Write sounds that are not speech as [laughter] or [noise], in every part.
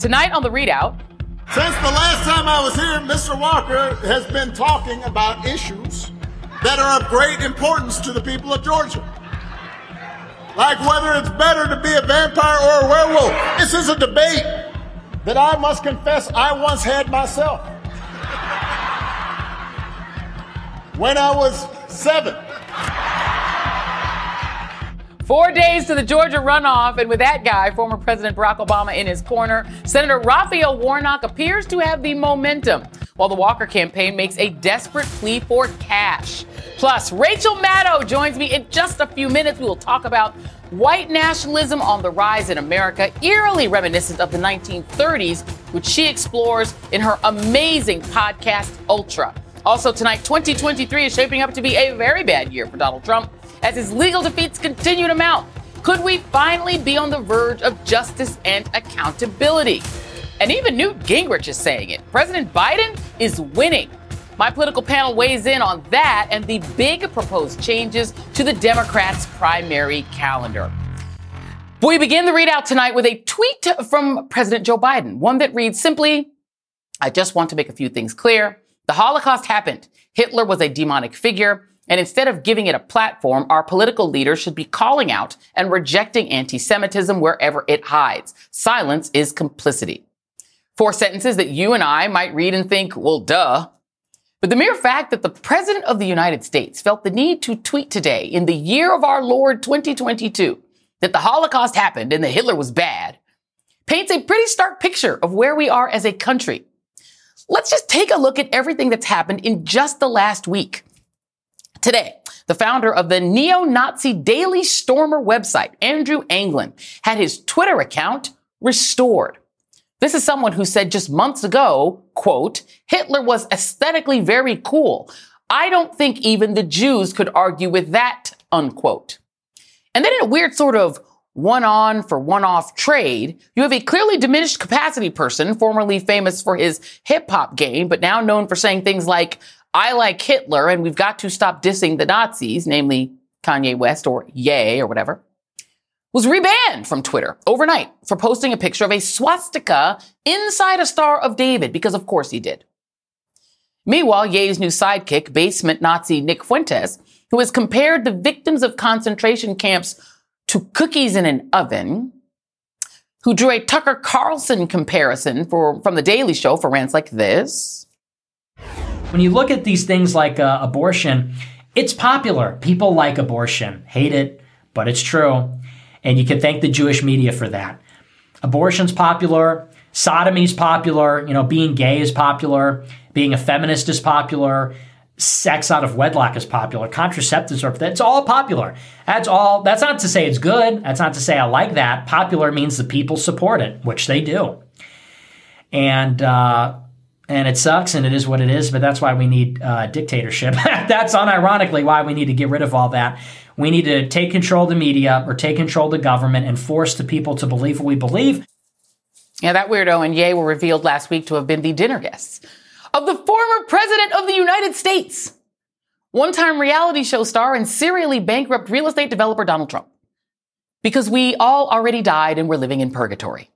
Tonight on the ReidOut. Since the last time I was here, Mr. Walker has been talking about issues that are of great importance to the people of Georgia. Like whether it's better to be a vampire or a werewolf. This is a debate that I must confess I once had myself. When I was seven. Four days to the Georgia runoff, and with that guy, former President Barack Obama, in his corner, Senator Raphael Warnock appears to have the momentum, while the Walker campaign makes a desperate plea for cash. Plus, Rachel Maddow joins me in just a few minutes. We will talk about white nationalism on the rise in America, eerily reminiscent of the 1930s, which she explores in her amazing podcast, Ultra. Also, tonight, 2023 is shaping up to be a very bad year for Donald Trump as his legal defeats continue to mount. Could we finally be on the verge of justice and accountability? And even Newt Gingrich is saying it. President Biden is winning. My political panel weighs in on that and the big proposed changes to the Democrats' primary calendar. We begin the ReidOut tonight with a tweet from President Joe Biden, one that reads simply I just want to make a few things clear. The Holocaust happened. Hitler was a demonic figure. And instead of giving it a platform, our political leaders should be calling out and rejecting anti-Semitism wherever it hides. Silence is complicity. Four sentences that you and I might read and think, well, duh. But the mere fact that the President of the United States felt the need to tweet today in the year of our Lord 2022 that the Holocaust happened and that Hitler was bad paints a pretty stark picture of where we are as a country. Let's just take a look at everything that's happened in just the last week. Today, the founder of the neo-Nazi Daily Stormer website, Andrew Anglin, had his Twitter account restored. This is someone who said just months ago, quote, Hitler was aesthetically very cool. I don't think even the Jews could argue with that, unquote. And then in a weird sort of one on for one off trade, you have a clearly diminished capacity person, formerly famous for his hip hop game, but now known for saying things like, I like Hitler and we've got to stop dissing the Nazis, namely Kanye West or Ye or whatever, was rebanned from Twitter overnight for posting a picture of a swastika inside a Star of David, because of course he did. Meanwhile, Ye's new sidekick, basement Nazi Nick Fuentes, who has compared the victims of concentration camps to cookies in an oven, who drew a Tucker Carlson comparison for, from The Daily Show for rants like this. When you look at these things like uh, abortion, it's popular. People like abortion, hate it, but it's true. And you can thank the Jewish media for that. Abortion's popular. Sodomy's popular. You know, being gay is popular. Being a feminist is popular. Sex out of wedlock is popular. Contraceptives are, it's all popular. That's all, that's not to say it's good. That's not to say I like that. Popular means the people support it, which they do. And, uh, and it sucks and it is what it is but that's why we need uh, dictatorship. [laughs] That's unironically why we need to get rid of all that. We need to take control of the media or take control of the government and force the people to believe what we believe. Yeah that weirdo and Ye were revealed last week to have been the dinner guests of the former president of the united states. One-time reality show star and serially bankrupt real estate developer donald trump. Because we all already died and we're living in purgatory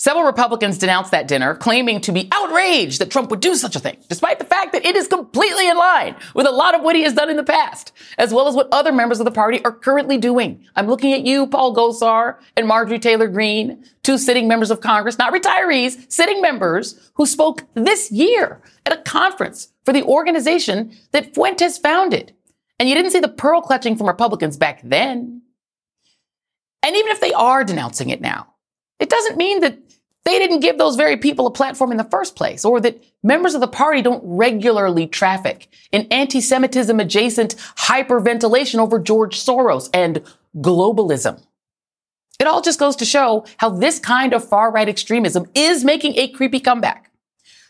Several Republicans denounced that dinner, claiming to be outraged that Trump would do such a thing, despite the fact that it is completely in line with a lot of what he has done in the past, as well as what other members of the party are currently doing. I'm looking at you, Paul Gosar and Marjorie Taylor Greene, two sitting members of Congress, not retirees, sitting members who spoke this year at a conference for the organization that Fuentes founded. And you didn't see the pearl clutching from Republicans back then. And even if they are denouncing it now, it doesn't mean that they didn't give those very people a platform in the first place, or that members of the party don't regularly traffic in anti-Semitism adjacent hyperventilation over George Soros and globalism. It all just goes to show how this kind of far right extremism is making a creepy comeback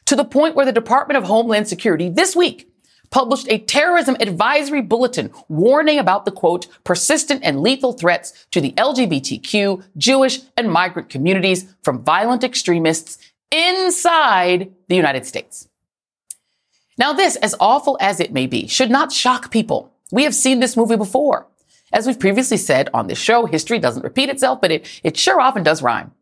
to the point where the Department of Homeland Security this week published a terrorism advisory bulletin warning about the quote, persistent and lethal threats to the LGBTQ, Jewish, and migrant communities from violent extremists inside the United States. Now, this, as awful as it may be, should not shock people. We have seen this movie before. As we've previously said on this show, history doesn't repeat itself, but it, it sure often does rhyme.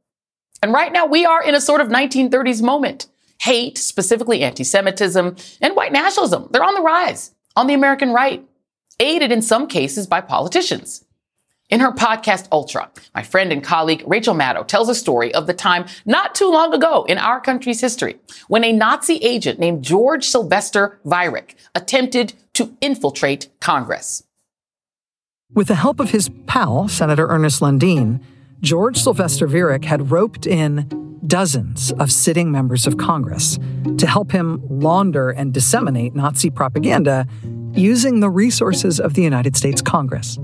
And right now we are in a sort of 1930s moment. Hate, specifically anti-Semitism and white nationalism, they're on the rise on the American right, aided in some cases by politicians. In her podcast Ultra, my friend and colleague Rachel Maddow tells a story of the time not too long ago in our country's history when a Nazi agent named George Sylvester Viereck attempted to infiltrate Congress. With the help of his pal, Senator Ernest Lundeen, George Sylvester Viereck had roped in dozens of sitting members of Congress to help him launder and disseminate Nazi propaganda using the resources of the United States Congress.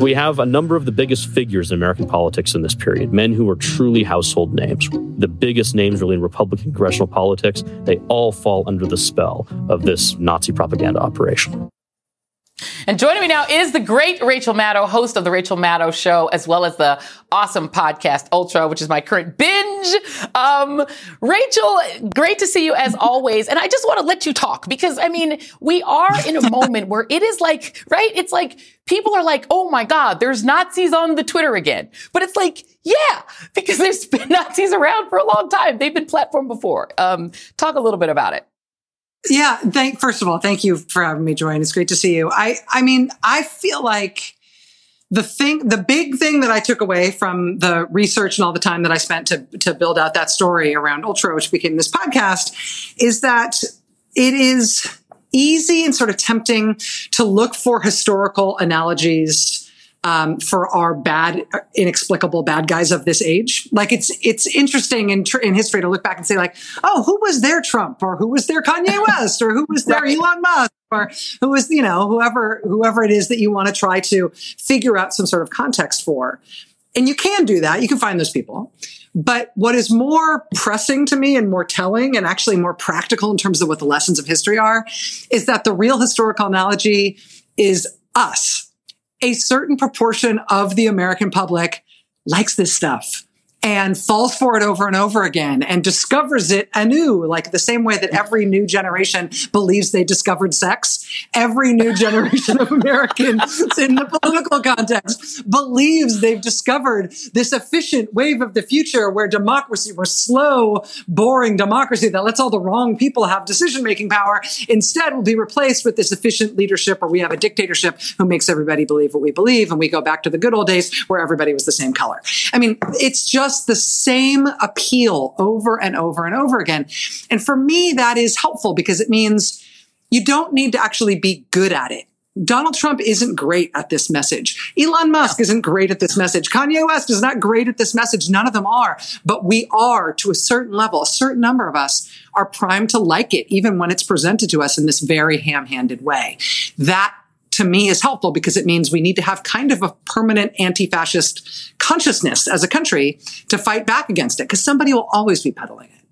We have a number of the biggest figures in American politics in this period, men who are truly household names. The biggest names really in Republican congressional politics, they all fall under the spell of this Nazi propaganda operation. And joining me now is the great Rachel Maddow, host of the Rachel Maddow Show, as well as the awesome podcast Ultra, which is my current binge. Um, Rachel, great to see you as always. And I just want to let you talk because I mean, we are in a [laughs] moment where it is like, right? It's like people are like, oh my God, there's Nazis on the Twitter again. But it's like, yeah, because there's been [laughs] Nazis around for a long time. They've been platformed before. Um, talk a little bit about it. Yeah, thank first of all, thank you for having me join. It's great to see you. I I mean, I feel like the thing the big thing that I took away from the research and all the time that I spent to to build out that story around Ultra, which became this podcast, is that it is easy and sort of tempting to look for historical analogies um, for our bad, inexplicable bad guys of this age. Like it's it's interesting in tr- in history to look back and say like, oh, who was their Trump, or who was their Kanye [laughs] West, or who was their right. Elon Musk, or who was you know whoever whoever it is that you want to try to figure out some sort of context for. And you can do that. You can find those people. But what is more pressing to me and more telling and actually more practical in terms of what the lessons of history are is that the real historical analogy is us a certain proportion of the American public likes this stuff and falls for it over and over again and discovers it anew, like the same way that every new generation believes they discovered sex. Every new [laughs] generation of Americans in the political context believes they've discovered this efficient wave of the future where democracy, where slow, boring democracy that lets all the wrong people have decision making power, instead will be replaced with this efficient leadership where we have a dictatorship who makes everybody believe what we believe. And we go back to the good old days where everybody was the same color. I mean, it's just just the same appeal over and over and over again. And for me, that is helpful because it means you don't need to actually be good at it. Donald Trump isn't great at this message. Elon Musk isn't great at this message. Kanye West is not great at this message. None of them are. But we are, to a certain level, a certain number of us are primed to like it, even when it's presented to us in this very ham handed way. That to me is helpful because it means we need to have kind of a permanent anti-fascist consciousness as a country to fight back against it because somebody will always be peddling it.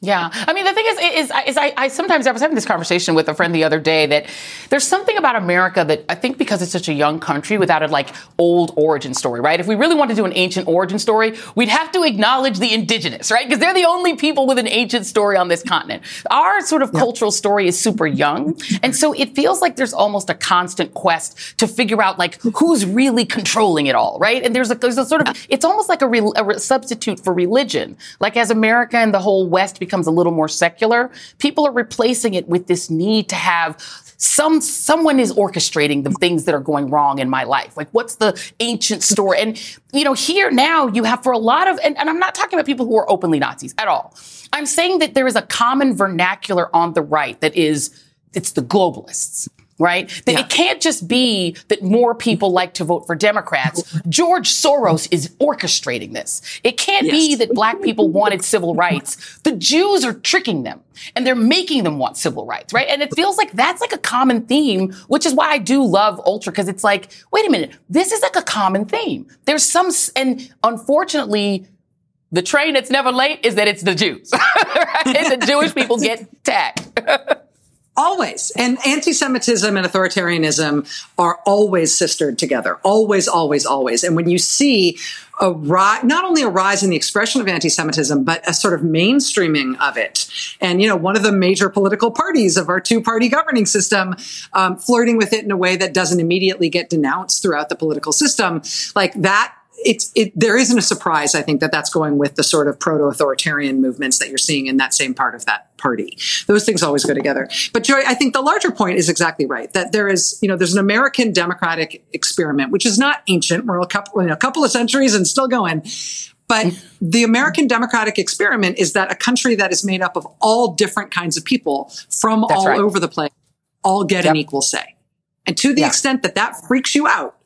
Yeah. I mean, the thing is, is, is I, I, sometimes, I was having this conversation with a friend the other day that there's something about America that I think because it's such a young country without a like old origin story, right? If we really want to do an ancient origin story, we'd have to acknowledge the indigenous, right? Because they're the only people with an ancient story on this continent. Our sort of cultural story is super young. And so it feels like there's almost a constant quest to figure out like who's really controlling it all, right? And there's a, there's a sort of, it's almost like a, re, a substitute for religion. Like as America and the whole West becomes becomes a little more secular, people are replacing it with this need to have some someone is orchestrating the things that are going wrong in my life. Like what's the ancient story? And you know, here now you have for a lot of and, and I'm not talking about people who are openly Nazis at all. I'm saying that there is a common vernacular on the right that is it's the globalists. Right? That Yeah. it can't just be that more people like to vote for Democrats. George Soros is orchestrating this. It can't be that black people wanted civil rights. The Jews are tricking them and they're making them want civil rights, right? And it feels like that's like a common theme, which is why I do love Ultra because it's like, wait a minute, this is like a common theme. There's some, and unfortunately, the train that's never late is that it's the Jews, [laughs] right? The Jewish people get tagged. [laughs] Always. And anti-Semitism and authoritarianism are always sistered together. Always, always, always. And when you see a rise, not only a rise in the expression of anti-Semitism, but a sort of mainstreaming of it. And, you know, one of the major political parties of our two-party governing system, um, flirting with it in a way that doesn't immediately get denounced throughout the political system, like that it's it there isn't a surprise i think that that's going with the sort of proto-authoritarian movements that you're seeing in that same part of that party those things always go together but joy i think the larger point is exactly right that there is you know there's an american democratic experiment which is not ancient we're a couple you know, a couple of centuries and still going but the American democratic experiment is that a country that is made up of all different kinds of people from That's all right. over the place all get an equal say. And to the Yeah. extent that that freaks you out,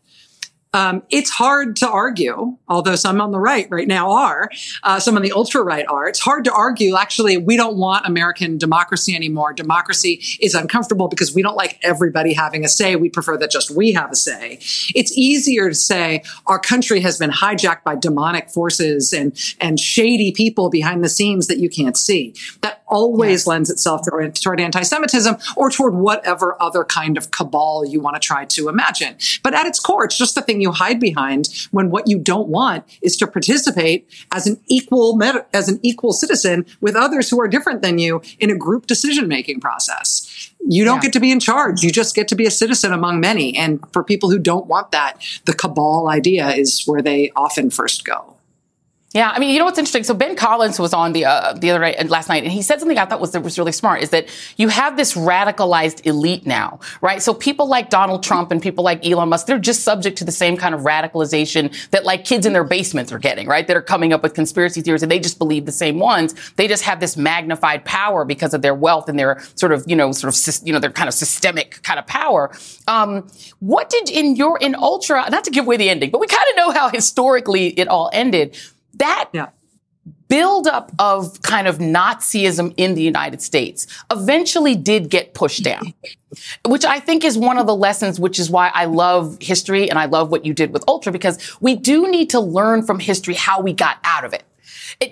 um, it's hard to argue, although some on the right right now are, uh, some on the ultra right are. It's hard to argue, actually, we don't want American democracy anymore. Democracy is uncomfortable because we don't like everybody having a say. We prefer that just we have a say. It's easier to say our country has been hijacked by demonic forces and, and shady people behind the scenes that you can't see. That always lends itself toward, toward anti-Semitism or toward whatever other kind of cabal you want to try to imagine. But at its core, it's just the thing you hide behind when what you don't want is to participate as an equal as an equal citizen with others who are different than you in a group decision making process. You don't Yeah. get to be in charge. You just get to be a citizen among many. And for people who don't want that, the cabal idea is where they often first go. Yeah, I mean, you know what's interesting? So Ben Collins was on the uh, the other night and last night, and he said something I thought was was really smart. Is that you have this radicalized elite now, right? So people like Donald Trump and people like Elon Musk, they're just subject to the same kind of radicalization that like kids in their basements are getting, right? That are coming up with conspiracy theories, and they just believe the same ones. They just have this magnified power because of their wealth and their sort of, you know, sort of, you know, their kind of systemic kind of power. Um, what did in your in Ultra? Not to give away the ending, but we kind of know how historically it all ended that Yeah. buildup of kind of Nazism in the United States eventually did get pushed down, which I think is one of the lessons, which is why I love history and I love what you did with Ultra because we do need to learn from history how we got out of it.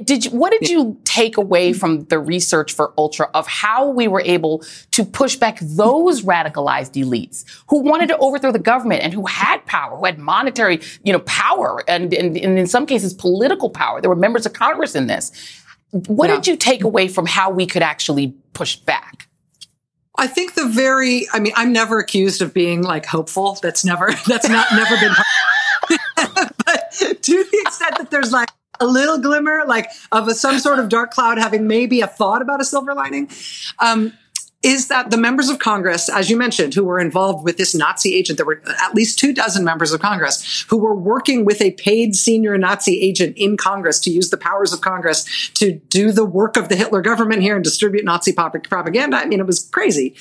Did you, what did you take away from the research for Ultra of how we were able to push back those radicalized elites who wanted to overthrow the government and who had power, who had monetary, you know, power and, and, and in some cases political power? There were members of Congress in this. What Yeah. did you take away from how we could actually push back? I think the very, I mean, I'm never accused of being like hopeful. That's never, [laughs] that's not, never been, [laughs] [laughs] but to the extent that there's like a little glimmer, like of a, some sort of dark cloud having maybe a thought about a silver lining, um, is that the members of Congress, as you mentioned, who were involved with this Nazi agent, there were at least two dozen members of Congress who were working with a paid senior Nazi agent in Congress to use the powers of Congress to do the work of the Hitler government here and distribute Nazi propaganda. I mean, it was crazy.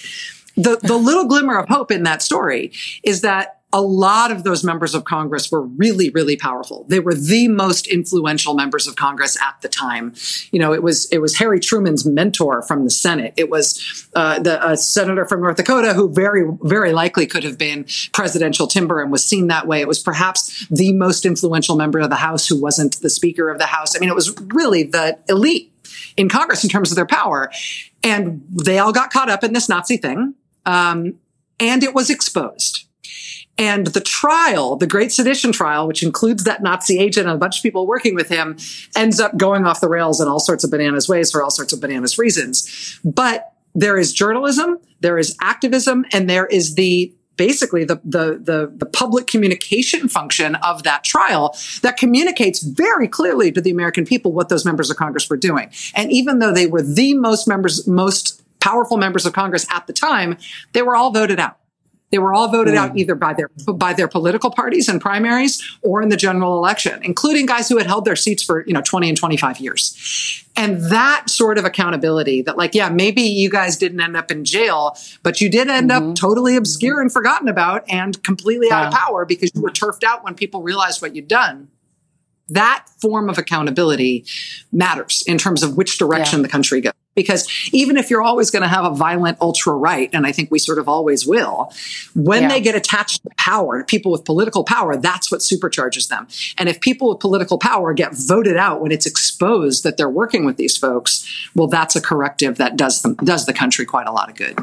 The, the little glimmer of hope in that story is that a lot of those members of Congress were really, really powerful. They were the most influential members of Congress at the time. You know, it was it was Harry Truman's mentor from the Senate. It was uh, the uh, senator from North Dakota who very, very likely could have been presidential timber and was seen that way. It was perhaps the most influential member of the House who wasn't the Speaker of the House. I mean, it was really the elite in Congress in terms of their power, and they all got caught up in this Nazi thing, um, and it was exposed. And the trial, the Great Sedition trial, which includes that Nazi agent and a bunch of people working with him, ends up going off the rails in all sorts of bananas ways for all sorts of bananas reasons. But there is journalism, there is activism, and there is the basically the, the, the, the public communication function of that trial that communicates very clearly to the American people what those members of Congress were doing. And even though they were the most members, most powerful members of Congress at the time, they were all voted out They were all voted out either by their by their political parties and primaries or in the general election, including guys who had held their seats for you know 20 and 25 years. And that sort of accountability that, like, yeah, maybe you guys didn't end up in jail, but you did end mm-hmm. up totally obscure and forgotten about and completely yeah. out of power because you were turfed out when people realized what you'd done that form of accountability matters in terms of which direction yeah. the country goes. Because even if you're always going to have a violent ultra right, and I think we sort of always will, when yeah. they get attached to power, people with political power, that's what supercharges them. And if people with political power get voted out when it's exposed that they're working with these folks, well, that's a corrective that does them, does the country quite a lot of good.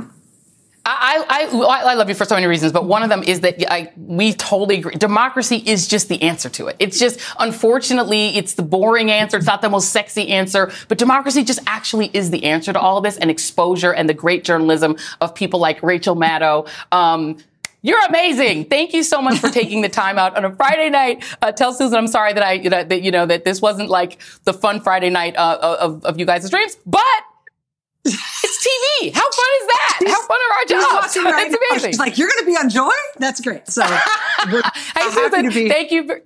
I, I, I love you for so many reasons, but one of them is that I, we totally agree. Democracy is just the answer to it. It's just, unfortunately, it's the boring answer. It's not the most sexy answer, but democracy just actually is the answer to all of this and exposure and the great journalism of people like Rachel Maddow. Um, you're amazing. Thank you so much for [laughs] taking the time out on a Friday night. Uh, tell Susan I'm sorry that I that, you know that this wasn't like the fun Friday night uh, of of you guys' dreams, but it's TV. How fun is that? She's, How fun are our jobs? [laughs] Right That's amazing. She's like, you're going to be on Joy? That's great. So, [laughs] hey, Susan, thank you. For,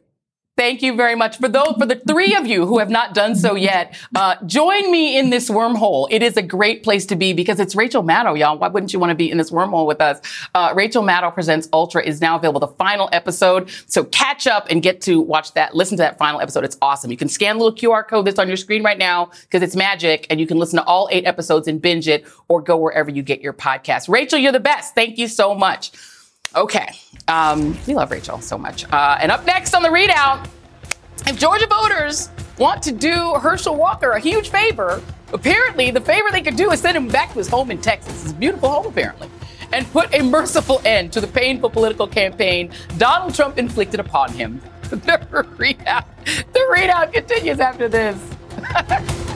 Thank you very much. For those, for the three of you who have not done so yet, uh, join me in this wormhole. It is a great place to be because it's Rachel Maddow, y'all. Why wouldn't you want to be in this wormhole with us? Uh, Rachel Maddow Presents Ultra is now available, the final episode. So catch up and get to watch that, listen to that final episode. It's awesome. You can scan the little QR code that's on your screen right now because it's magic and you can listen to all eight episodes and binge it or go wherever you get your podcast. Rachel, you're the best. Thank you so much. Okay. Um, we love Rachel so much. Uh, and up next on the ReidOut, if Georgia voters want to do Herschel Walker a huge favor, apparently the favor they could do is send him back to his home in Texas, his beautiful home apparently, and put a merciful end to the painful political campaign Donald Trump inflicted upon him. [laughs] The ReidOut, the ReidOut continues after this. [laughs]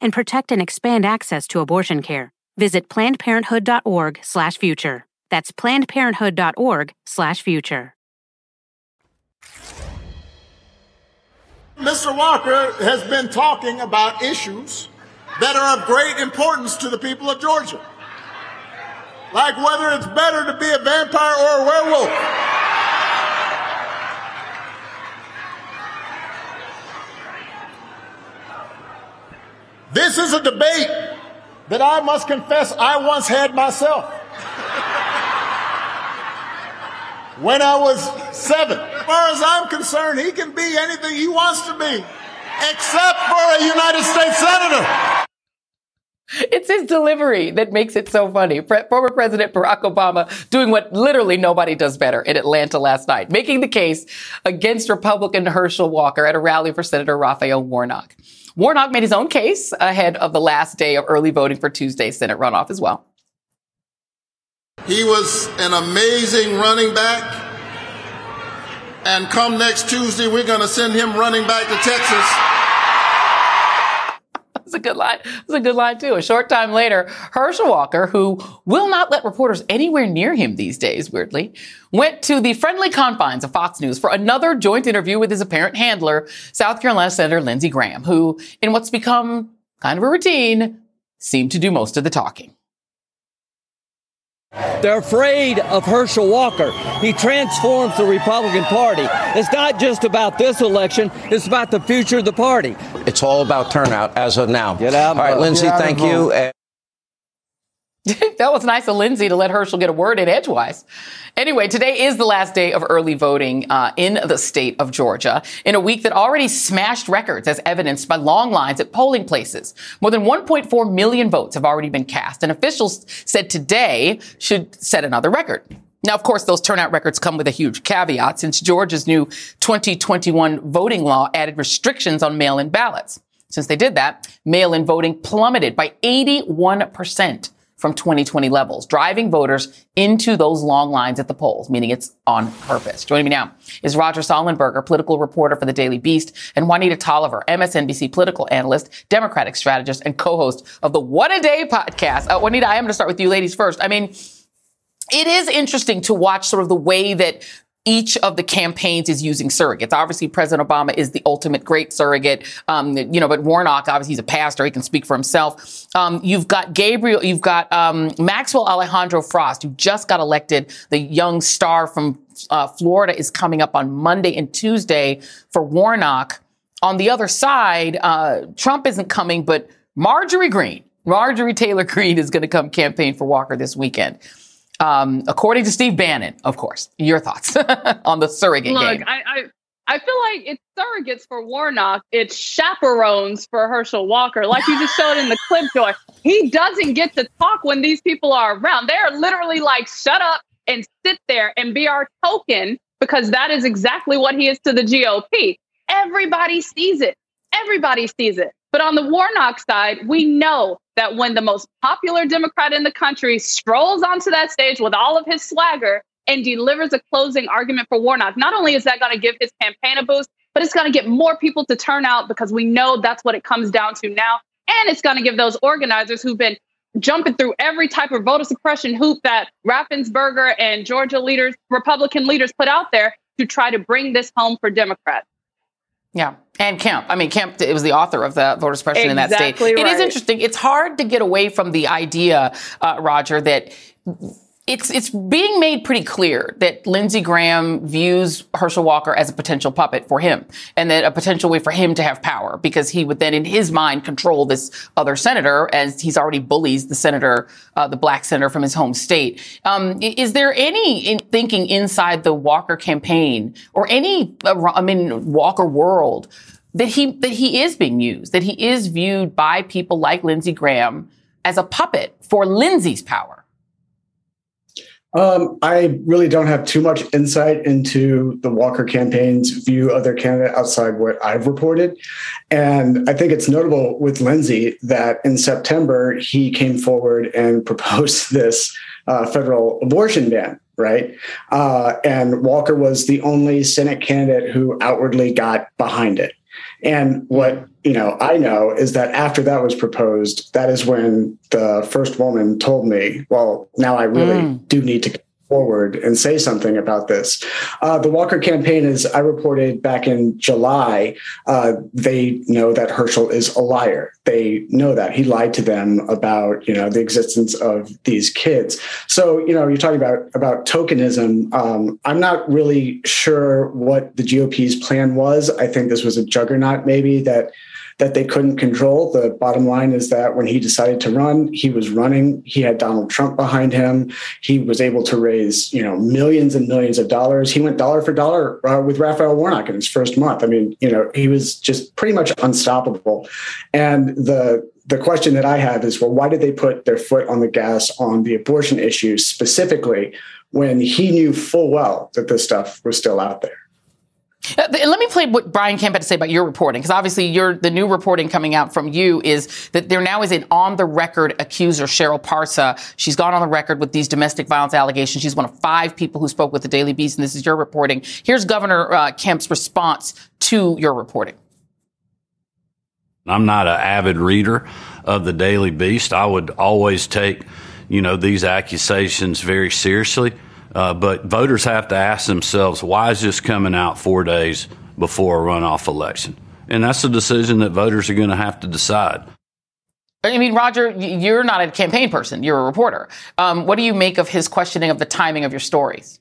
and protect and expand access to abortion care. Visit plannedparenthood.org/future. That's plannedparenthood.org/future. Mr. Walker has been talking about issues that are of great importance to the people of Georgia. Like whether it's better to be a vampire or a werewolf. This is a debate that I must confess I once had myself. when I was seven. As far as I'm concerned, he can be anything he wants to be, except for a United States Senator. It's his delivery that makes it so funny. Pre- former President Barack Obama doing what literally nobody does better in Atlanta last night, making the case against Republican Herschel Walker at a rally for Senator Raphael Warnock. Warnock made his own case ahead of the last day of early voting for Tuesday's Senate runoff as well. He was an amazing running back. And come next Tuesday, we're going to send him running back to Texas. That's a good line. That's a good line too. A short time later, Herschel Walker, who will not let reporters anywhere near him these days, weirdly, went to the friendly confines of Fox News for another joint interview with his apparent handler, South Carolina Senator Lindsey Graham, who, in what's become kind of a routine, seemed to do most of the talking. They're afraid of Herschel Walker. He transforms the Republican Party. It's not just about this election, it's about the future of the party. It's all about turnout as of now. Get out. All right, Lindsey, thank you. [laughs] that was nice of Lindsey to let Herschel get a word in edgewise. Anyway, today is the last day of early voting uh, in the state of Georgia in a week that already smashed records as evidenced by long lines at polling places. More than 1.4 million votes have already been cast, and officials said today should set another record. Now, of course, those turnout records come with a huge caveat since Georgia's new 2021 voting law added restrictions on mail-in ballots. Since they did that, mail-in voting plummeted by 81 percent from 2020 levels, driving voters into those long lines at the polls, meaning it's on purpose. Joining me now is Roger Sollenberger, political reporter for the Daily Beast, and Juanita Tolliver, MSNBC political analyst, Democratic strategist, and co-host of the What a Day podcast. Uh, Juanita, I am going to start with you ladies first. I mean, it is interesting to watch sort of the way that each of the campaigns is using surrogates. Obviously, President Obama is the ultimate great surrogate. Um, you know, but Warnock, obviously, he's a pastor. He can speak for himself. Um, you've got Gabriel, you've got um, Maxwell Alejandro Frost, who just got elected. The young star from uh, Florida is coming up on Monday and Tuesday for Warnock. On the other side, uh, Trump isn't coming, but Marjorie Greene, Marjorie Taylor Greene is going to come campaign for Walker this weekend. Um, according to Steve Bannon, of course. Your thoughts [laughs] on the surrogate Look, game? I, I I feel like it's surrogates for Warnock. It's chaperones for Herschel Walker. Like you just showed in the clip, Joy. He doesn't get to talk when these people are around. They're literally like, shut up and sit there and be our token because that is exactly what he is to the GOP. Everybody sees it. Everybody sees it. But on the Warnock side, we know that when the most popular Democrat in the country strolls onto that stage with all of his swagger and delivers a closing argument for Warnock, not only is that going to give his campaign a boost, but it's going to get more people to turn out because we know that's what it comes down to now. And it's going to give those organizers who've been jumping through every type of voter suppression hoop that Raffensperger and Georgia leaders, Republican leaders put out there to try to bring this home for Democrats. Yeah. And Kemp. I mean, Kemp it was the author of the voter suppression exactly in that state. Right. It is interesting. It's hard to get away from the idea, uh, Roger, that it's it's being made pretty clear that Lindsey Graham views Herschel Walker as a potential puppet for him, and that a potential way for him to have power because he would then, in his mind, control this other senator as he's already bullies the senator, uh, the black senator from his home state. Um, is there any in thinking inside the Walker campaign or any, uh, I mean, Walker world that he that he is being used, that he is viewed by people like Lindsey Graham as a puppet for Lindsey's power? Um, I really don't have too much insight into the Walker campaign's view of their candidate outside what I've reported. And I think it's notable with Lindsey that in September, he came forward and [laughs] proposed this uh, federal abortion ban, right? Uh, and Walker was the only Senate candidate who outwardly got behind it. And what you know, I know is that after that was proposed, that is when the first woman told me, "Well, now I really mm. do need to forward and say something about this. Uh, the Walker campaign, as I reported back in July, uh, they know that Herschel is a liar. They know that he lied to them about you know the existence of these kids. So you know you're talking about about tokenism. Um, I'm not really sure what the GOP's plan was. I think this was a juggernaut, maybe that that they couldn't control. The bottom line is that when he decided to run, he was running. He had Donald Trump behind him. He was able to raise, you know, millions and millions of dollars. He went dollar for dollar uh, with Raphael Warnock in his first month. I mean, you know, he was just pretty much unstoppable. And the the question that I have is, well, why did they put their foot on the gas on the abortion issue specifically when he knew full well that this stuff was still out there? Uh, and let me play what Brian Kemp had to say about your reporting, because obviously your the new reporting coming out from you is that there now is an on the record accuser, Cheryl Parsa. She's gone on the record with these domestic violence allegations. She's one of five people who spoke with the Daily Beast, and this is your reporting. Here's Governor uh, Kemp's response to your reporting. I'm not an avid reader of the Daily Beast. I would always take, you know, these accusations very seriously. Uh, but voters have to ask themselves, why is this coming out four days before a runoff election? And that's a decision that voters are going to have to decide. I mean, Roger, you're not a campaign person. You're a reporter. Um, what do you make of his questioning of the timing of your stories?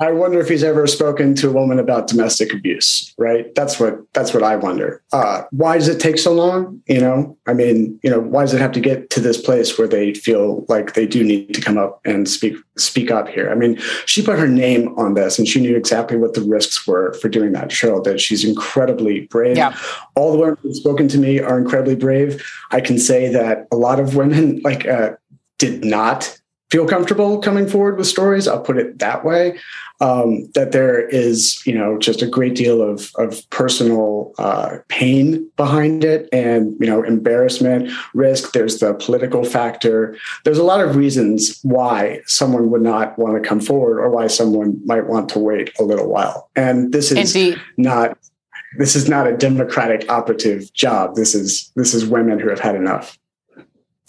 I wonder if he's ever spoken to a woman about domestic abuse, right? That's what that's what I wonder. Uh, why does it take so long? You know, I mean, you know, why does it have to get to this place where they feel like they do need to come up and speak speak up here? I mean, she put her name on this, and she knew exactly what the risks were for doing that. Cheryl that she's incredibly brave. Yeah. All the women who've spoken to me are incredibly brave. I can say that a lot of women like uh, did not feel comfortable coming forward with stories. I'll put it that way um, that there is, you know, just a great deal of of personal uh, pain behind it, and you know, embarrassment, risk. There's the political factor. There's a lot of reasons why someone would not want to come forward, or why someone might want to wait a little while. And this is Indeed. not. This is not a democratic operative job. This is this is women who have had enough.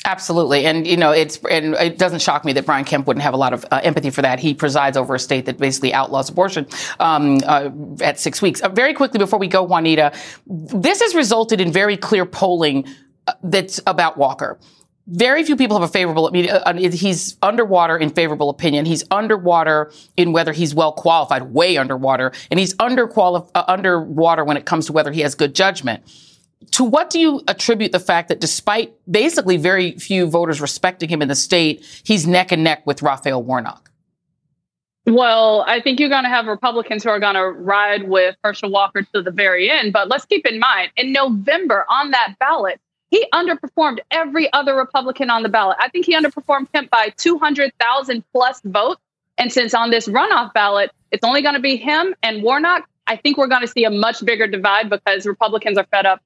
Absolutely, and you know it's and it doesn't shock me that Brian Kemp wouldn't have a lot of uh, empathy for that. He presides over a state that basically outlaws abortion um, uh, at six weeks. Uh, very quickly before we go, Juanita, this has resulted in very clear polling uh, that's about Walker. Very few people have a favorable. I mean, uh, he's underwater in favorable opinion. He's underwater in whether he's well qualified, way underwater, and he's under uh, underwater when it comes to whether he has good judgment to what do you attribute the fact that despite basically very few voters respecting him in the state, he's neck and neck with Raphael Warnock? Well, I think you're going to have Republicans who are going to ride with Herschel Walker to the very end. But let's keep in mind, in November on that ballot, he underperformed every other Republican on the ballot. I think he underperformed him by 200,000 plus votes. And since on this runoff ballot, it's only going to be him and Warnock, I think we're going to see a much bigger divide because Republicans are fed up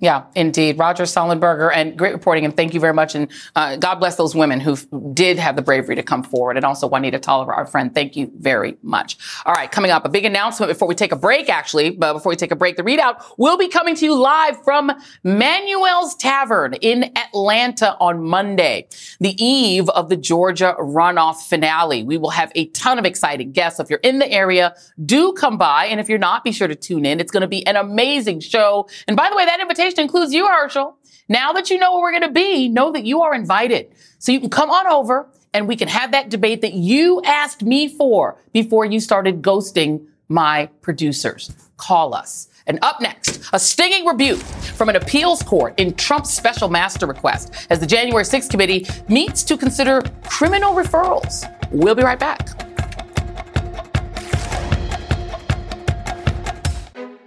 yeah, indeed. Roger Sollenberger, and great reporting, and thank you very much. And uh, God bless those women who did have the bravery to come forward. And also Juanita Tolliver, our friend, thank you very much. All right, coming up, a big announcement before we take a break, actually. But before we take a break, the ReidOut will be coming to you live from Manuel's Tavern in Atlanta on Monday, the eve of the Georgia runoff finale. We will have a ton of exciting guests. So if you're in the area, do come by. And if you're not, be sure to tune in. It's going to be an amazing show. And by the way, that invitation includes you, Herschel. Now that you know where we're going to be, know that you are invited. So you can come on over and we can have that debate that you asked me for before you started ghosting my producers. Call us. And up next, a stinging rebuke from an appeals court in Trump's special master request as the January 6th committee meets to consider criminal referrals. We'll be right back.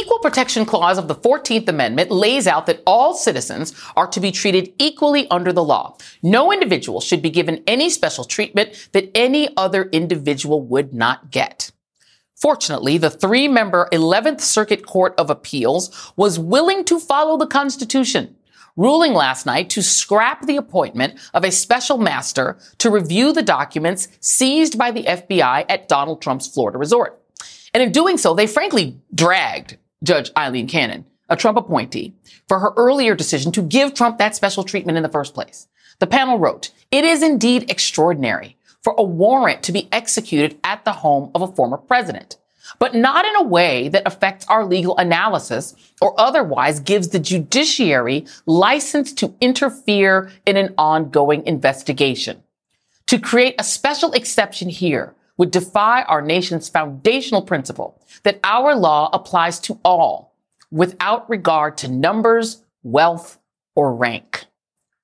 Equal Protection Clause of the 14th Amendment lays out that all citizens are to be treated equally under the law. No individual should be given any special treatment that any other individual would not get. Fortunately, the three member 11th Circuit Court of Appeals was willing to follow the Constitution, ruling last night to scrap the appointment of a special master to review the documents seized by the FBI at Donald Trump's Florida resort. And in doing so, they frankly dragged Judge Aileen Cannon, a Trump appointee, for her earlier decision to give Trump that special treatment in the first place. The panel wrote, it is indeed extraordinary for a warrant to be executed at the home of a former president, but not in a way that affects our legal analysis or otherwise gives the judiciary license to interfere in an ongoing investigation. To create a special exception here would defy our nation's foundational principle that our law applies to all without regard to numbers, wealth, or rank.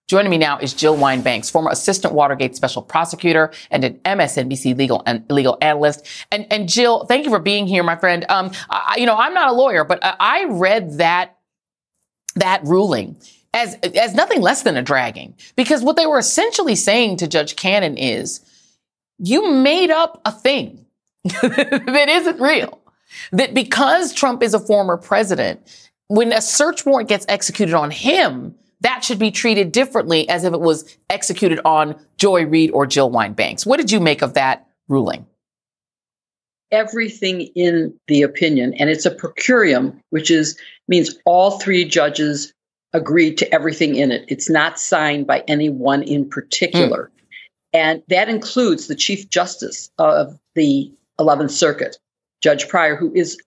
Joining me now is Jill Wine-Banks, former assistant Watergate special prosecutor and an MSNBC legal and legal analyst. And, and Jill, thank you for being here, my friend. Um, I, you know, I'm not a lawyer, but I read that that ruling as as nothing less than a dragging because what they were essentially saying to Judge Cannon is, you made up a thing [laughs] that isn't real. That because Trump is a former president, when a search warrant gets executed on him that should be treated differently as if it was executed on Joy Reid or Jill Wine-Banks. What did you make of that ruling? Everything in the opinion, and it's a per curiam, which is means all three judges agreed to everything in it. It's not signed by anyone in particular. Mm. And that includes the Chief Justice of the 11th Circuit, Judge Pryor, who is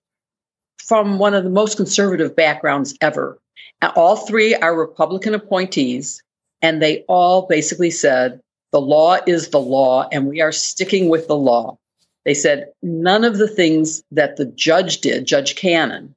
from one of the most conservative backgrounds ever. All three are Republican appointees, and they all basically said the law is the law, and we are sticking with the law. They said none of the things that the judge did, Judge Cannon,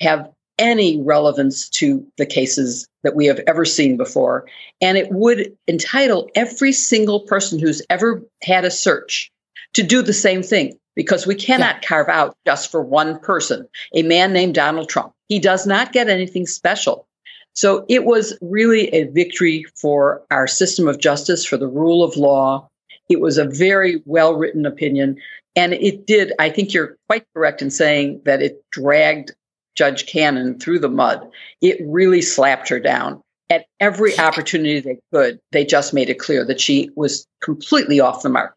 have any relevance to the cases that we have ever seen before. And it would entitle every single person who's ever had a search to do the same thing because we cannot yeah. carve out just for one person, a man named Donald Trump. He does not get anything special. So it was really a victory for our system of justice, for the rule of law. It was a very well written opinion. And it did, I think you're quite correct in saying that it dragged Judge Cannon through the mud. It really slapped her down. At every opportunity they could, they just made it clear that she was completely off the mark.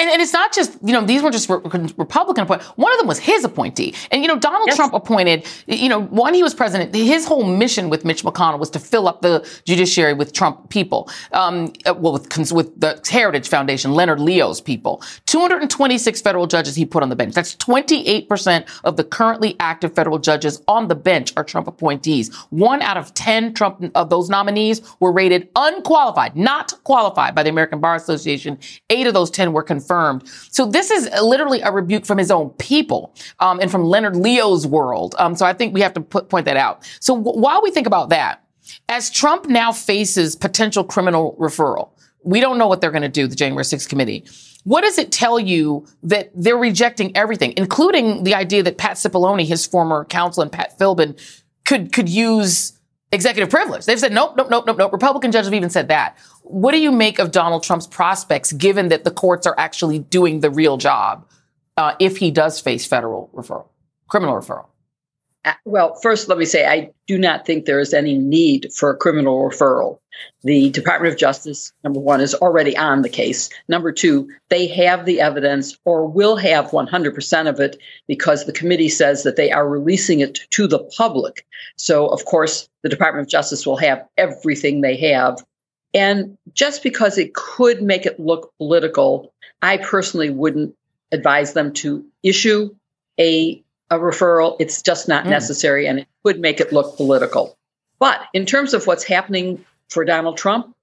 And, and, it's not just, you know, these were just re- Republican appointees. One of them was his appointee. And, you know, Donald yes. Trump appointed, you know, when he was president, his whole mission with Mitch McConnell was to fill up the judiciary with Trump people. Um, uh, well, with, with the Heritage Foundation, Leonard Leo's people. 226 federal judges he put on the bench. That's 28% of the currently active federal judges on the bench are Trump appointees. One out of 10 Trump of those nominees were rated unqualified, not qualified by the American Bar Association. Eight of those 10 were confirmed. So this is literally a rebuke from his own people um, and from Leonard Leo's world. Um, so I think we have to put, point that out. So w- while we think about that, as Trump now faces potential criminal referral, we don't know what they're going to do, the January 6th committee. What does it tell you that they're rejecting everything, including the idea that Pat Cipollone, his former counsel, and Pat Philbin could could use executive privilege. They've said, nope, nope, nope, nope, nope. Republican judges have even said that. What do you make of Donald Trump's prospects, given that the courts are actually doing the real job uh, if he does face federal referral, criminal referral? Uh, well, first, let me say I do not think there is any need for a criminal referral. The Department of Justice, number one, is already on the case. Number two, they have the evidence or will have 100% of it because the committee says that they are releasing it to the public. So, of course, the Department of Justice will have everything they have. And just because it could make it look political, I personally wouldn't advise them to issue a a referral. It's just not mm. necessary and it would make it look political. But in terms of what's happening for Donald Trump,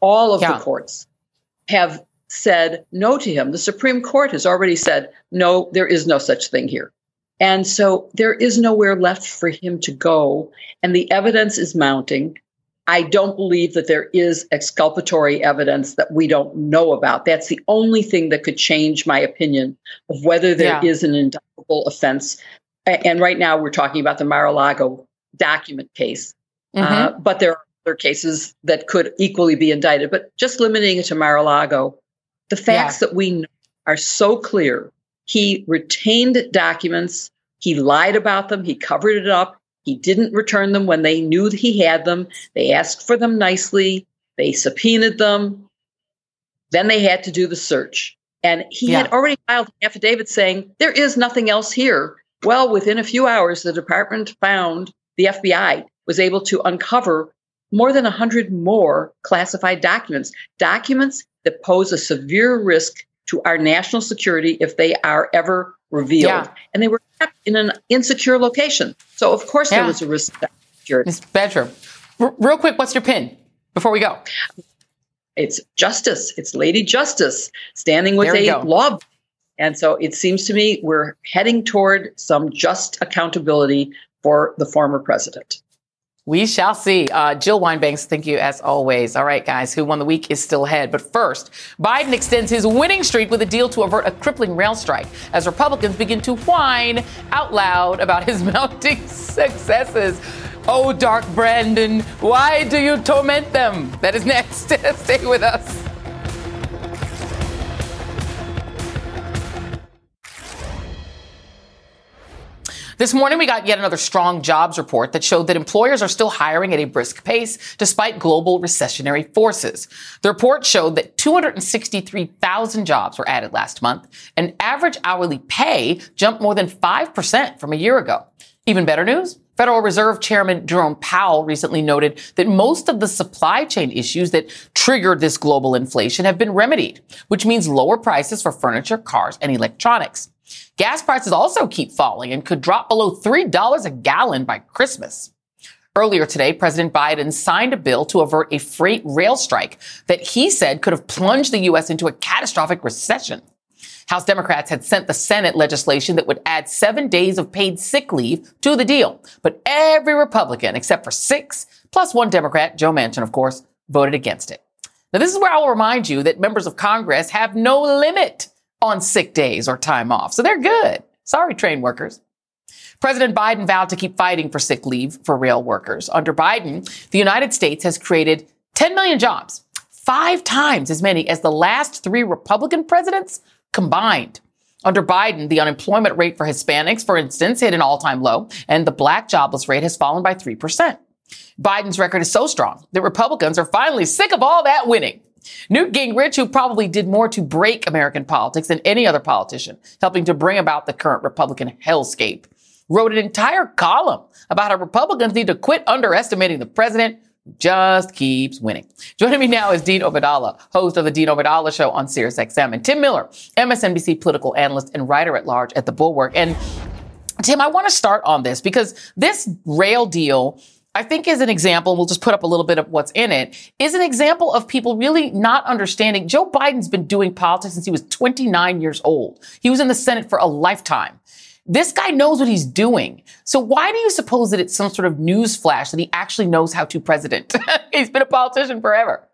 all of yeah. the courts have said no to him. The Supreme Court has already said, no, there is no such thing here. And so there is nowhere left for him to go. And the evidence is mounting. I don't believe that there is exculpatory evidence that we don't know about. That's the only thing that could change my opinion of whether there yeah. is an indictable offense. And right now we're talking about the Mar-a-Lago document case. Uh, mm-hmm. Uh, but there are other cases that could equally be indicted. But just limiting it to Mar-a-Lago, the facts yeah. that we know are so clear. He retained documents. He lied about them. He covered it up. He didn't return them when they knew that he had them. They asked for them nicely. They subpoenaed them. Then they had to do the search. And he yeah. had already filed an affidavit saying, there is nothing else here. Well, within a few hours, the department found the FBI was able to uncover more than 100 more classified documents, documents that pose a severe risk to our national security if they are ever revealed. Yeah. And they were kept in an insecure location. So, of course, yeah. there was a risk of security. R- real quick, what's your pin before we go? It's Justice. It's Lady Justice standing with a go. law. And so it seems to me we're heading toward some just accountability for the former president. We shall see. Uh, Jill Wine-Banks, thank you as always. All right, guys, who won the week is still ahead. But first, Biden extends his winning streak with a deal to avert a crippling rail strike as Republicans begin to whine out loud about his [laughs] mounting successes. Oh, Dark Brandon, why do you torment them? That is next. [laughs] Stay with us. This morning, we got yet another strong jobs report that showed that employers are still hiring at a brisk pace despite global recessionary forces. The report showed that 263,000 jobs were added last month, and average hourly pay jumped more than 5% from a year ago. Even better news? Federal Reserve Chairman Jerome Powell recently noted that most of the supply chain issues that triggered this global inflation have been remedied, which means lower prices for furniture, cars, and electronics. Gas prices also keep falling and could drop below $3 a gallon by Christmas. Earlier today, President Biden signed a bill to avert a freight rail strike that he said could have plunged the U.S. into a catastrophic recession. House Democrats had sent the Senate legislation that would add seven days of paid sick leave to the deal. But every Republican, except for six, plus one Democrat, Joe Manchin, of course, voted against it. Now, this is where I will remind you that members of Congress have no limit on sick days or time off. So they're good. Sorry, train workers. President Biden vowed to keep fighting for sick leave for rail workers. Under Biden, the United States has created 10 million jobs, five times as many as the last three Republican presidents combined. Under Biden, the unemployment rate for Hispanics, for instance, hit an all time low, and the black jobless rate has fallen by 3%. Biden's record is so strong that Republicans are finally sick of all that winning. Newt Gingrich, who probably did more to break American politics than any other politician, helping to bring about the current Republican hellscape, wrote an entire column about how Republicans need to quit underestimating the president who just keeps winning. Joining me now is Dean Obeidallah, host of the Dean Obeidallah Show on SiriusXM, and Tim Miller, MSNBC political analyst and writer at large at The Bulwark. And Tim, I want to start on this because this rail deal I think is an example, we'll just put up a little bit of what's in it, is an example of people really not understanding. Joe Biden's been doing politics since he was 29 years old. He was in the Senate for a lifetime. This guy knows what he's doing. So why do you suppose that it's some sort of news flash that he actually knows how to president? [laughs] he's been a politician forever.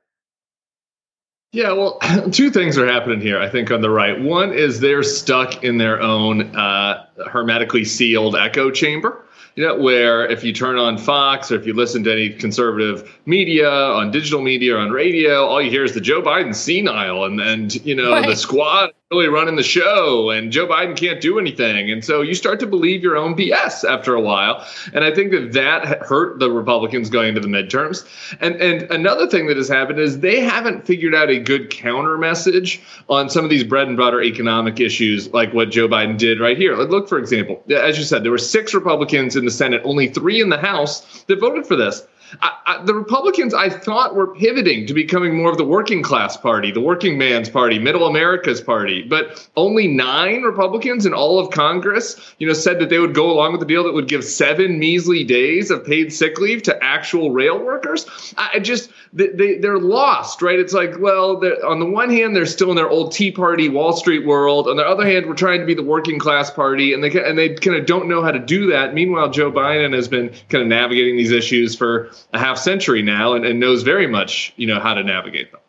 Yeah, well, [clears throat] two things are happening here, I think, on the right. One is they're stuck in their own uh, hermetically sealed echo chamber you know, where if you turn on Fox or if you listen to any conservative media on digital media or on radio, all you hear is the Joe Biden senile and and you know right. the squad really running the show and Joe Biden can't do anything. And so you start to believe your own BS after a while. And I think that that hurt the Republicans going into the midterms. And and another thing that has happened is they haven't figured out a good counter message on some of these bread and butter economic issues like what Joe Biden did right here. Like, look, for example, as you said, there were six Republicans in the Senate, only three in the House that voted for this. I, I, the Republicans, I thought, were pivoting to becoming more of the working class party, the working man's party, middle America's party. But only nine Republicans in all of Congress, you know, said that they would go along with the deal that would give seven measly days of paid sick leave to actual rail workers. I just they, they they're lost, right? It's like, well, on the one hand, they're still in their old Tea Party Wall Street world. On the other hand, we're trying to be the working class party, and they and they kind of don't know how to do that. Meanwhile, Joe Biden has been kind of navigating these issues for a half century now and, and knows very much, you know, how to navigate them.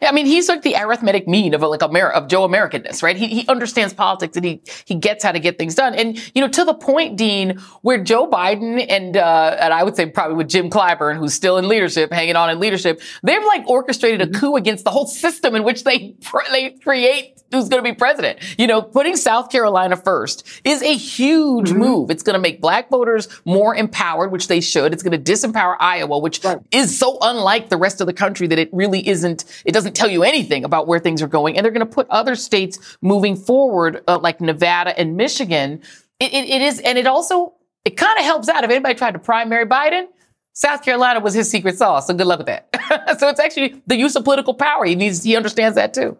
Yeah, I mean, he's like the arithmetic mean of like Amer- of Joe Americanness, right? He, he understands politics and he he gets how to get things done. And you know, to the point, Dean, where Joe Biden and uh, and I would say probably with Jim Clyburn, who's still in leadership, hanging on in leadership, they've like orchestrated a coup against the whole system in which they they create who's going to be president. You know, putting South Carolina first is a huge mm-hmm. move. It's going to make black voters more empowered, which they should. It's going to disempower Iowa, which right. is so unlike the rest of the country that it really isn't, it doesn't tell you anything about where things are going. And they're going to put other states moving forward, uh, like Nevada and Michigan. It, it, it is, and it also, it kind of helps out if anybody tried to primary Biden. South Carolina was his secret sauce, so good luck with that. [laughs] so it's actually the use of political power. He needs, he understands that too.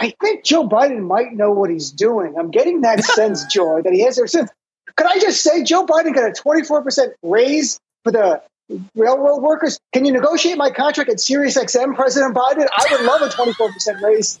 I think Joe Biden might know what he's doing. I'm getting that [laughs] sense, Joy, that he has there since. Could I just say Joe Biden got a 24% raise for the railroad workers? Can you negotiate my contract at SiriusXM, President Biden? I would love a 24% raise.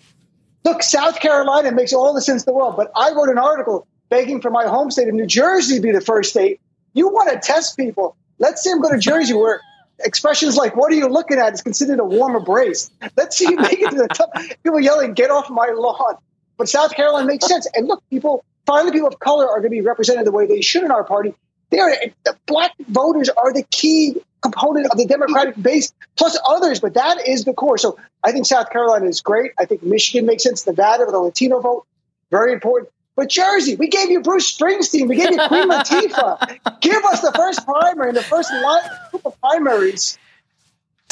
Look, South Carolina makes all the sense in the world, but I wrote an article begging for my home state of New Jersey to be the first state. You want to test people. Let's see him go to Jersey where expressions like "What are you looking at?" is considered a warm embrace. Let's see you make it to the top. People yelling, "Get off my lawn!" But South Carolina makes sense. And look, people finally, people of color are going to be represented the way they should in our party. They are the black voters are the key component of the Democratic base, plus others. But that is the core. So I think South Carolina is great. I think Michigan makes sense. Nevada with the Latino vote, very important. But Jersey, we gave you Bruce Springsteen. We gave you Queen [laughs] Latifah. Give us the first primary and the first line, group of primaries.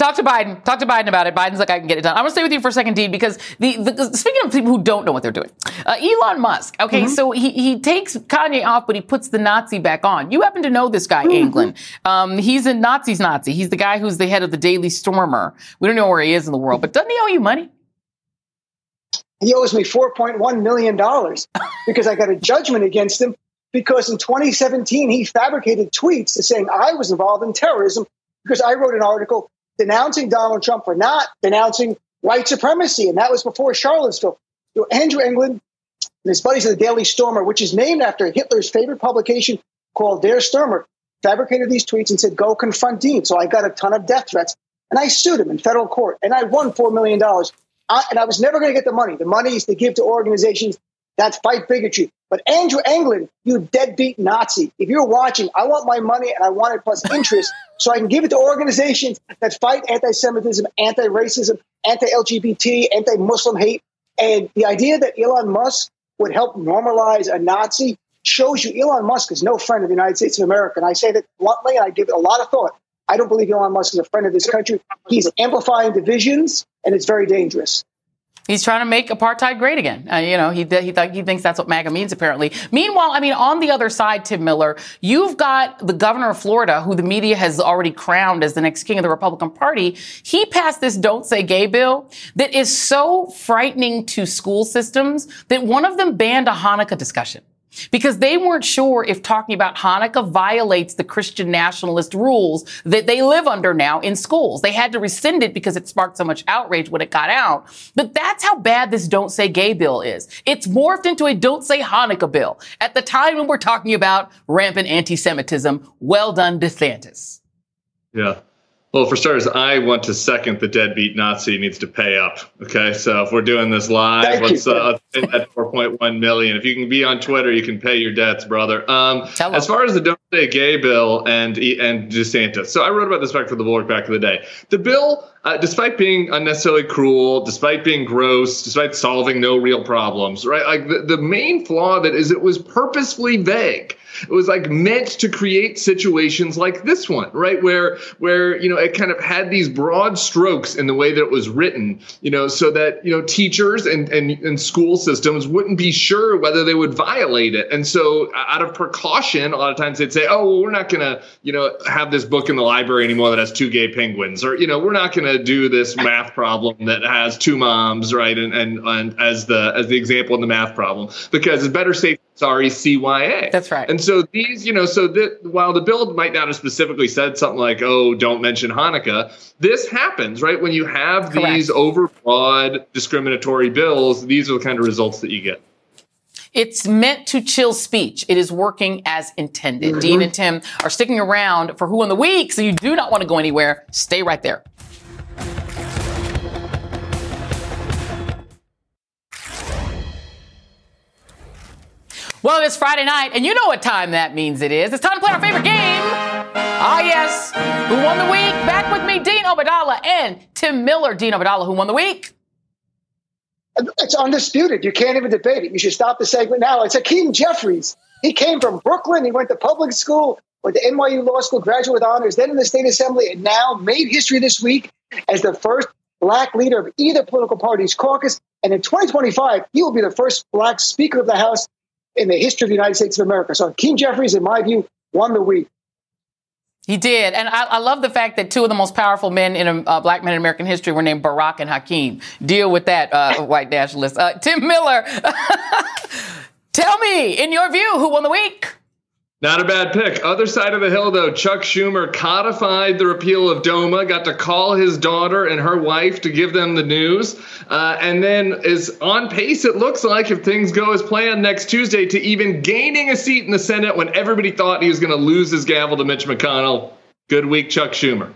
Talk to Biden. Talk to Biden about it. Biden's like, I can get it done. I'm going to stay with you for a second, Dean, because the, the speaking of people who don't know what they're doing, uh, Elon Musk. Okay, mm-hmm. so he he takes Kanye off, but he puts the Nazi back on. You happen to know this guy, mm-hmm. Anglin. Um, he's a Nazi's Nazi. He's the guy who's the head of the Daily Stormer. We don't know where he is in the world, but doesn't he owe you money? he owes me $4.1 million [laughs] because I got a judgment against him because in 2017 he fabricated tweets saying I was involved in terrorism because I wrote an article denouncing Donald Trump for not denouncing white supremacy. And that was before Charlottesville. Know, Andrew Anglin and his buddies at the Daily Stormer, which is named after Hitler's favorite publication called Der Stürmer, fabricated these tweets and said, go confront Dean. So I got a ton of death threats. And I sued him in federal court and I won $4 million. I, and I was never going to get the money. The money is to give to organizations that fight bigotry. But Andrew Anglin, you deadbeat Nazi, if you're watching, I want my money and I want it plus [laughs] interest so I can give it to organizations that fight anti Semitism, anti racism, anti LGBT, anti Muslim hate. And the idea that Elon Musk would help normalize a Nazi shows you Elon Musk is no friend of the United States of America. And I say that bluntly, and I give it a lot of thought. I don't believe Elon Musk is a friend of this country. He's amplifying divisions, and it's very dangerous. He's trying to make apartheid great again. Uh, you know, he he th- he thinks that's what MAGA means apparently. Meanwhile, I mean, on the other side, Tim Miller, you've got the governor of Florida, who the media has already crowned as the next king of the Republican Party. He passed this "Don't Say Gay" bill that is so frightening to school systems that one of them banned a Hanukkah discussion because they weren't sure if talking about Hanukkah violates the Christian nationalist rules that they live under now in schools. They had to rescind it because it sparked so much outrage when it got out. But that's how bad this Don't Say Gay bill is. It's morphed into a Don't Say Hanukkah bill at the time when we're talking about rampant anti-Semitism. Well done, DeSantis. Yeah. Well, for starters, I want to second the deadbeat Nazi needs to pay up. Okay, so if we're doing this live, Thank let's uh, at 4.1 million. If you can be on Twitter, you can pay your debts, brother. Um, as far as the don't say gay bill and and DeSantis, so I wrote about this back for the Bulwark back in the day. The bill uh, despite being unnecessarily cruel, despite being gross, despite solving no real problems, right? Like the, the main flaw of it is it was purposefully vague. It was like meant to create situations like this one, right? Where where you know it kind of had these broad strokes in the way that it was written, you know, so that you know teachers and and, and school systems wouldn't be sure whether they would violate it. And so out of precaution, a lot of times they'd say, "Oh, well, we're not to, you know, have this book in the library anymore that has two gay penguins," or you know, we're not to do this math problem that has two moms, right? And, and and as the as the example in the math problem, because it's better safe sorry CYA. That's right. And so these, you know, so that while the bill might not have specifically said something like, "Oh, don't mention Hanukkah," this happens, right? When you have Correct. these overbroad discriminatory bills, these are the kind of results that you get. It's meant to chill speech. It is working as intended. Mm-hmm. Dean and Tim are sticking around for Who Won the Week, so you do not want to go anywhere. Stay right there. Well, it's Friday night, and you know what time that means it is. It's time to play our favorite game. Ah, yes. Who won the week? Back with me, Dean Obeidallah and Tim Miller. Dean Obeidallah, who won the week? It's undisputed. You can't even debate it. You should stop the segment now. It's Hakeem Jeffries. He came from Brooklyn. He went to public school, went to NYU Law School, graduate with honors, then in the state assembly, and now made history this week as the first black leader of either political party's caucus. And in 2025, he will be the first black Speaker of the House in the history of the United States of America. So King Jeffries, in my view, won the week. He did, and I, I, love the fact that two of the most powerful men in uh, black men in American history were named Barack and Hakeem. Deal with that, uh, [laughs] white nationalist. Uh, Tim Miller, [laughs] tell me, in your view, who won the week? Not a bad pick. Other side of the hill, though, Chuck Schumer codified the repeal of DOMA, got to call his daughter and her wife to give them the news, uh, and then is on pace, it looks like, if things go as planned next Tuesday, to even gaining a seat in the Senate when everybody thought he was going to lose his gavel to Mitch McConnell. Good week, Chuck Schumer.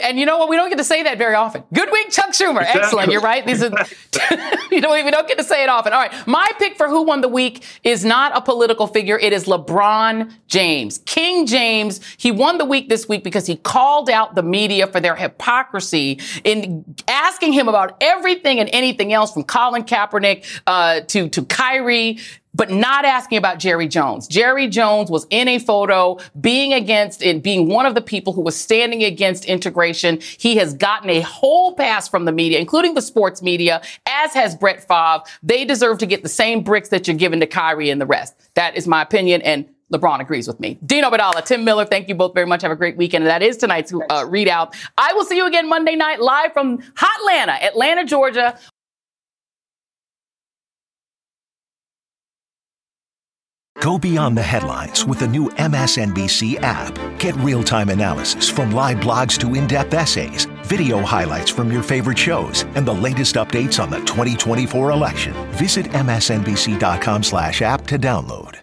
And you know what? We don't get to say that very often. Good week, Chuck Schumer. Exactly. Excellent. You're right. These are, [laughs] [laughs] you know, we don't get to say it often. All right. My pick for who won the week is not a political figure. It is LeBron James. King James. He won the week this week because he called out the media for their hypocrisy in asking him about everything and anything else from Colin Kaepernick, uh, to, to Kyrie but not asking about Jerry Jones. Jerry Jones was in a photo being against and being one of the people who was standing against integration. He has gotten a whole pass from the media, including the sports media, as has Brett Favre. They deserve to get the same bricks that you're giving to Kyrie and the rest. That is my opinion. And LeBron agrees with me. Dean Obeidallah, Tim Miller, thank you both very much. Have a great weekend. And that is tonight's uh, ReidOut. I will see you again Monday night live from Hotlanta, Atlanta, Georgia Go beyond the headlines with the new MSNBC app. Get real time analysis from live blogs to in depth essays, video highlights from your favorite shows, and the latest updates on the 2024 election. Visit MSNBC.com slash app to download.